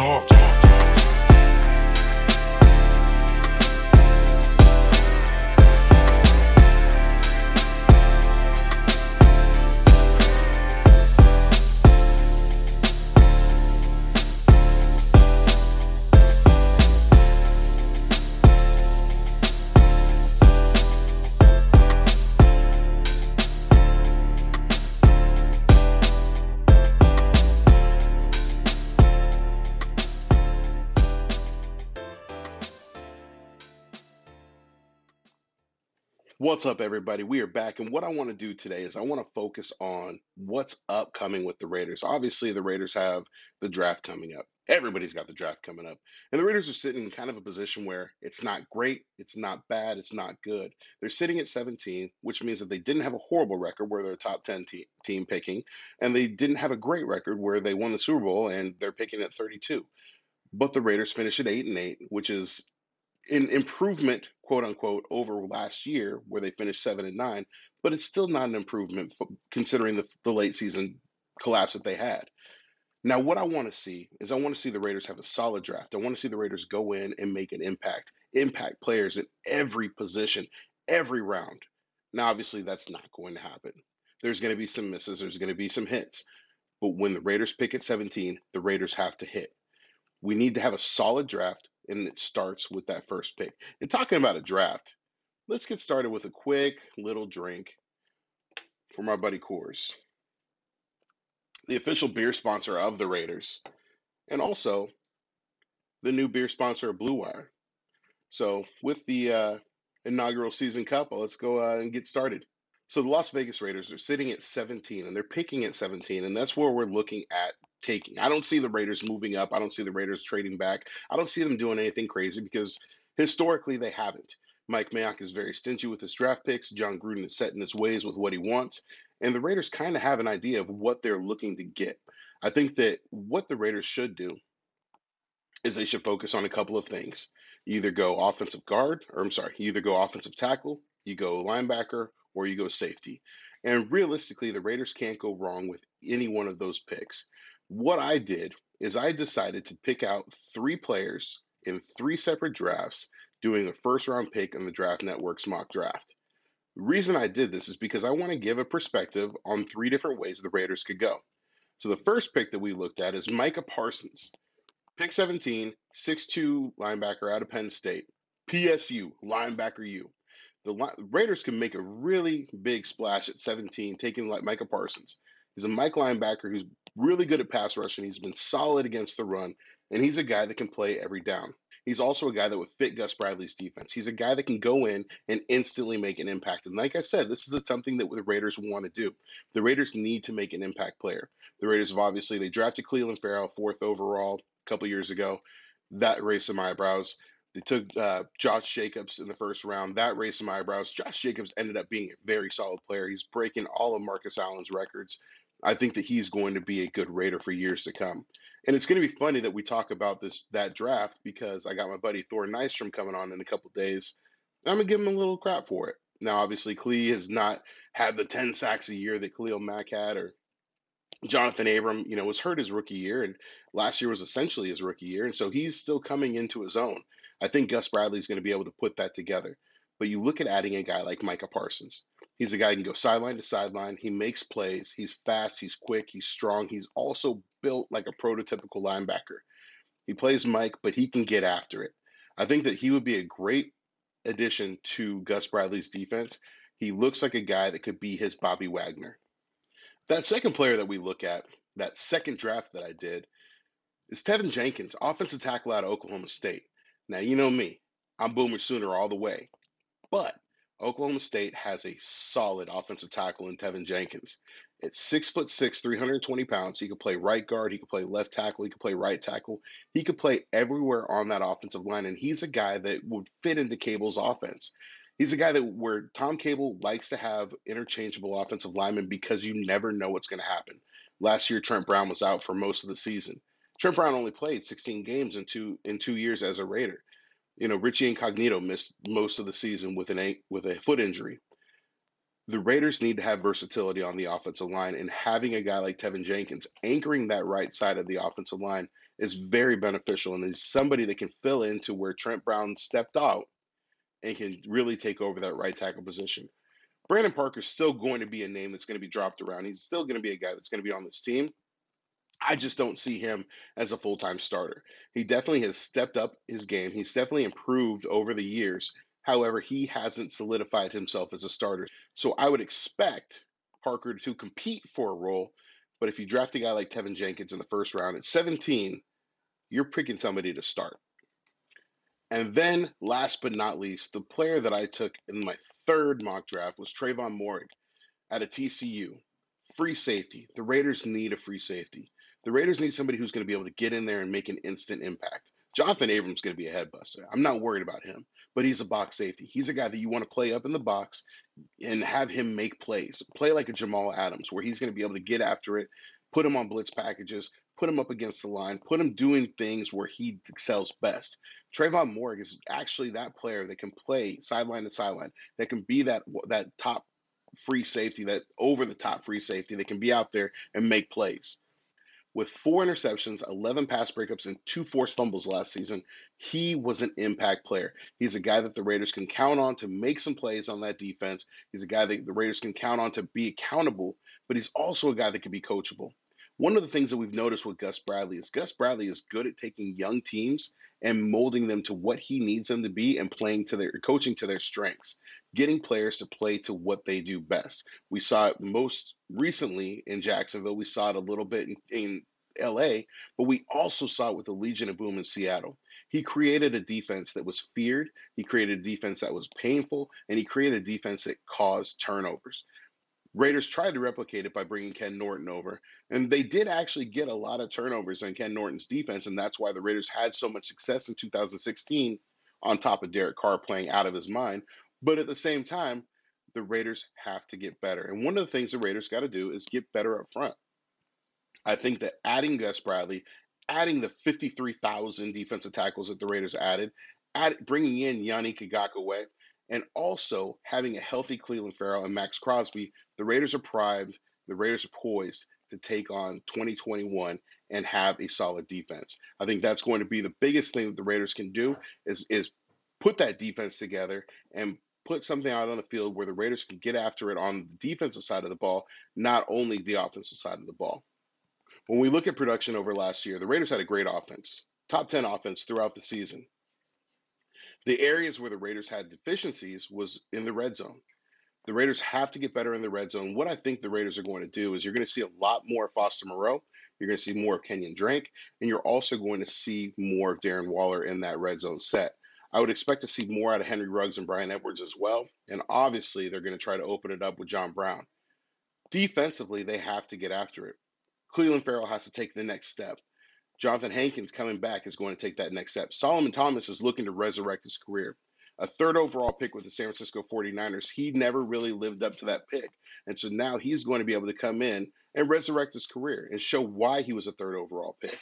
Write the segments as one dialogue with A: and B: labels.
A: talk, What's up, everybody? We are back, and what I want to do today is I want to focus on what's upcoming with the Raiders. Obviously, the Raiders have the draft coming up. Everybody's got the draft coming up, and the Raiders are sitting in kind of a position where it's not great, it's not bad, it's not good. They're sitting at 17, which means that they didn't have a horrible record where they're a top 10 te- team picking, and they didn't have a great record where they won the Super Bowl and they're picking at 32. But the Raiders finished at 8 and 8, which is an improvement, quote unquote, over last year where they finished seven and nine, but it's still not an improvement considering the, the late season collapse that they had. Now, what I want to see is I want to see the Raiders have a solid draft. I want to see the Raiders go in and make an impact, impact players in every position, every round. Now, obviously, that's not going to happen. There's going to be some misses, there's going to be some hits. But when the Raiders pick at 17, the Raiders have to hit. We need to have a solid draft and it starts with that first pick. And talking about a draft, let's get started with a quick little drink for my buddy Coors, the official beer sponsor of the Raiders, and also the new beer sponsor of Blue Wire. So, with the uh, inaugural season cup, let's go uh, and get started. So, the Las Vegas Raiders are sitting at 17 and they're picking at 17, and that's where we're looking at taking. I don't see the Raiders moving up. I don't see the Raiders trading back. I don't see them doing anything crazy because historically they haven't. Mike Mayock is very stingy with his draft picks. Jon Gruden is set in his ways with what he wants. And the Raiders kind of have an idea of what they're looking to get. I think that what the Raiders should do is they should focus on a couple of things. You either go offensive guard, or I'm sorry, you either go offensive tackle, you go linebacker, or you go safety. And realistically, the Raiders can't go wrong with any one of those picks. What I did is I decided to pick out three players in three separate drafts, doing a first round pick in the Draft Network's mock draft. The reason I did this is because I want to give a perspective on three different ways the Raiders could go. So the first pick that we looked at is Micah Parsons. Pick 17, 6'2 linebacker out of Penn State. PSU, linebacker U. The Raiders can make a really big splash at 17, taking like Micah Parsons. He's a Mike linebacker who's really good at pass rushing. He's been solid against the run, and he's a guy that can play every down. He's also a guy that would fit Gus Bradley's defense. He's a guy that can go in and instantly make an impact. And like I said, this is something that the Raiders want to do. The Raiders need to make an impact player. The Raiders have obviously they drafted Clelin Ferrell fourth overall a couple years ago. That raised some eyebrows. They took uh, Josh Jacobs in the first round. That raised some eyebrows. Josh Jacobs ended up being a very solid player. He's breaking all of Marcus Allen's records. I think that he's going to be a good Raider for years to come. And it's going to be funny that we talk about this that draft because I got my buddy Thor Nystrom coming on in a couple days. I'm gonna give him a little crap for it. Now, obviously, Klee has not had the 10 sacks a year that Khalil Mack had, or Johnathan Abram, you know, was hurt his rookie year, and last year was essentially his rookie year, and so he's still coming into his own. I think Gus Bradley is going to be able to put that together. But you look at adding a guy like Micah Parsons. He's a guy who can go sideline to sideline. He makes plays. He's fast. He's quick. He's strong. He's also built like a prototypical linebacker. He plays Mike, but he can get after it. I think that he would be a great addition to Gus Bradley's defense. He looks like a guy that could be his Bobby Wagner. That second player that we look at, that second draft that I did, is Teven Jenkins, offensive tackle out of Oklahoma State. Now, you know me, I'm Boomer Sooner all the way. But Oklahoma State has a solid offensive tackle in Teven Jenkins. It's six foot six, 320 pounds. He could play right guard. He could play left tackle. He could play right tackle. He could play everywhere on that offensive line. And he's a guy that would fit into Cable's offense. He's a guy that where Tom Cable likes to have interchangeable offensive linemen because you never know what's going to happen. Last year, Trent Brown was out for most of the season. Trent Brown only played 16 games in two in two years as a Raider. You know, Richie Incognito missed most of the season with an with a foot injury. The Raiders need to have versatility on the offensive line, and having a guy like Teven Jenkins anchoring that right side of the offensive line is very beneficial and is somebody that can fill into where Trent Brown stepped out and can really take over that right tackle position. Brandon Parker is still going to be a name that's going to be dropped around. He's still going to be a guy that's going to be on this team. I just don't see him as a full time starter. He definitely has stepped up his game. He's definitely improved over the years. However, he hasn't solidified himself as a starter. So I would expect Parker to compete for a role. But if you draft a guy like Teven Jenkins in the first round at 17, you're picking somebody to start. And then, last but not least, the player that I took in my third mock draft was Trevon Moehrig at a TCU. Free safety. The Raiders need a free safety. The Raiders need somebody who's going to be able to get in there and make an instant impact. Johnathan Abrams is going to be a headbuster. I'm not worried about him, but he's a box safety. He's a guy that you want to play up in the box and have him make plays. Play like a Jamal Adams, where he's going to be able to get after it, put him on blitz packages, put him up against the line, put him doing things where he excels best. Trevon Morgan is actually that player that can play sideline to sideline, that can be that that top free safety, that over the top free safety that can be out there and make plays. With four interceptions, 11 pass breakups, and two forced fumbles last season, he was an impact player. He's a guy that the Raiders can count on to make some plays on that defense. He's a guy that the Raiders can count on to be accountable, but he's also a guy that can be coachable. One of the things that we've noticed with Gus Bradley is Gus Bradley is good at taking young teams and molding them to what he needs them to be and playing to their coaching to their strengths, getting players to play to what they do best. We saw it most recently in Jacksonville. We saw it a little bit in, in LA, but we also saw it with the Legion of Boom in Seattle. He created a defense that was feared, he created a defense that was painful, and he created a defense that caused turnovers. Raiders tried to replicate it by bringing Ken Norton over, and they did actually get a lot of turnovers on Ken Norton's defense, and that's why the Raiders had so much success in 2016 on top of Derek Carr playing out of his mind. But at the same time, the Raiders have to get better. And one of the things the Raiders got to do is get better up front. I think that adding Gus Bradley, adding the 53,000 defensive tackles that the Raiders added, add, bringing in Yannick Ngakoue, and also having a healthy Clelin Ferrell and Maxx Crosby, the Raiders are primed, the Raiders are poised to take on 2021 and have a solid defense. I think that's going to be the biggest thing that the Raiders can do is is put that defense together and put something out on the field where the Raiders can get after it on the defensive side of the ball, not only the offensive side of the ball. When we look at production over last year, the Raiders had a great offense, top 10 offense throughout the season. The areas where the Raiders had deficiencies was in the red zone. The Raiders have to get better in the red zone. What I think the Raiders are going to do is you're going to see a lot more Foster Moreau. You're going to see more of Kenyon Drake, and you're also going to see more of Darren Waller in that red zone set. I would expect to see more out of Henry Ruggs and Bryan Edwards as well. And obviously, they're going to try to open it up with John Brown. Defensively, they have to get after it. Clelin Ferrell has to take the next step. Johnathan Hankins coming back is going to take that next step. Solomon Thomas is looking to resurrect his career. A third overall pick with the San Francisco 49ers, he never really lived up to that pick. And so now he's going to be able to come in and resurrect his career and show why he was a third overall pick.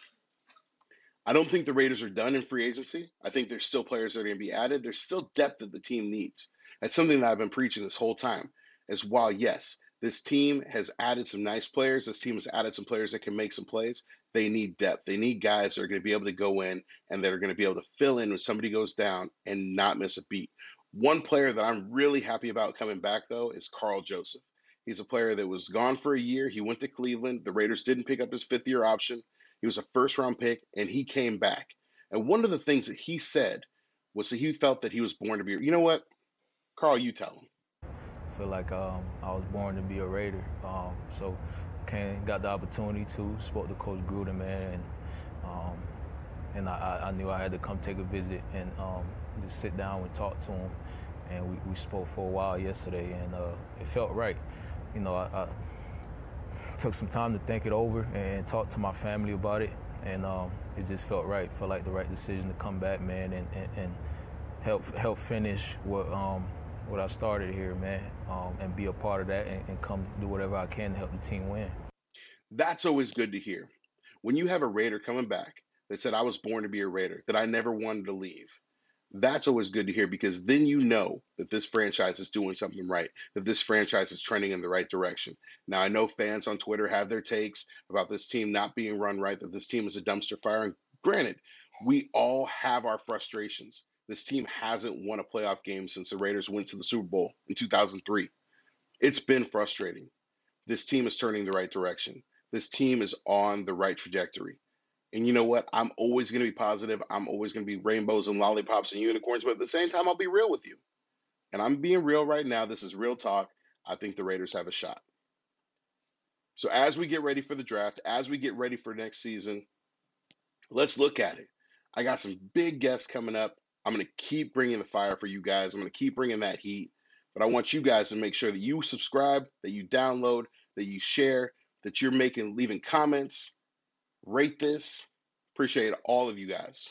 A: I don't think the Raiders are done in free agency. I think there's still players that are going to be added. There's still depth that the team needs. That's something that I've been preaching this whole time. As while, yes, this team has added some nice players. This team has added some players that can make some plays. They need depth. They need guys that are going to be able to go in and that are going to be able to fill in when somebody goes down and not miss a beat. One player that I'm really happy about coming back, though, is Karl Joseph. He's a player that was gone for a year. He went to Cleveland. The Raiders didn't pick up his fifth year option. He was a first round pick, and he came back. And one of the things that he said was that he felt that he was born to be. You know what? Karl, you tell him
B: feel like um, I was born to be a Raider. Um, so came, got the opportunity to, spoke to Coach Gruden, man, and um, and I, I, knew I had to come take a visit and um, just sit down and talk to him. And we, we spoke for a while yesterday, and uh, it felt right. You know, I, I, took some time to think it over and talk to my family about it, and um, it just felt right. Felt like the right decision to come back, man, and, and, and help help finish what um, what I started here, man, um, and be a part of that and, and come do whatever I can to help the team win.
A: That's always good to hear. When you have a Raider coming back that said, I was born to be a Raider, that I never wanted to leave, that's always good to hear because then you know that this franchise is doing something right, that this franchise is trending in the right direction. Now, I know fans on Twitter have their takes about this team not being run right, that this team is a dumpster fire, and Granted, we all have our frustrations. This team hasn't won a playoff game since the Raiders went to the Super Bowl in 2003. It's been frustrating. This team is turning the right direction. This team is on the right trajectory. And you know what? I'm always going to be positive. I'm always going to be rainbows and lollipops and unicorns, but at the same time, I'll be real with you. And I'm being real right now. This is real talk. I think the Raiders have a shot. So as we get ready for the draft, as we get ready for next season, let's look at it. I got some big guests coming up. I'm going to keep bringing the fire for you guys. I'm going to keep bringing that heat. But I want you guys to make sure that you subscribe, that you download, that you share, that you're making leaving comments, rate this. Appreciate all of you guys.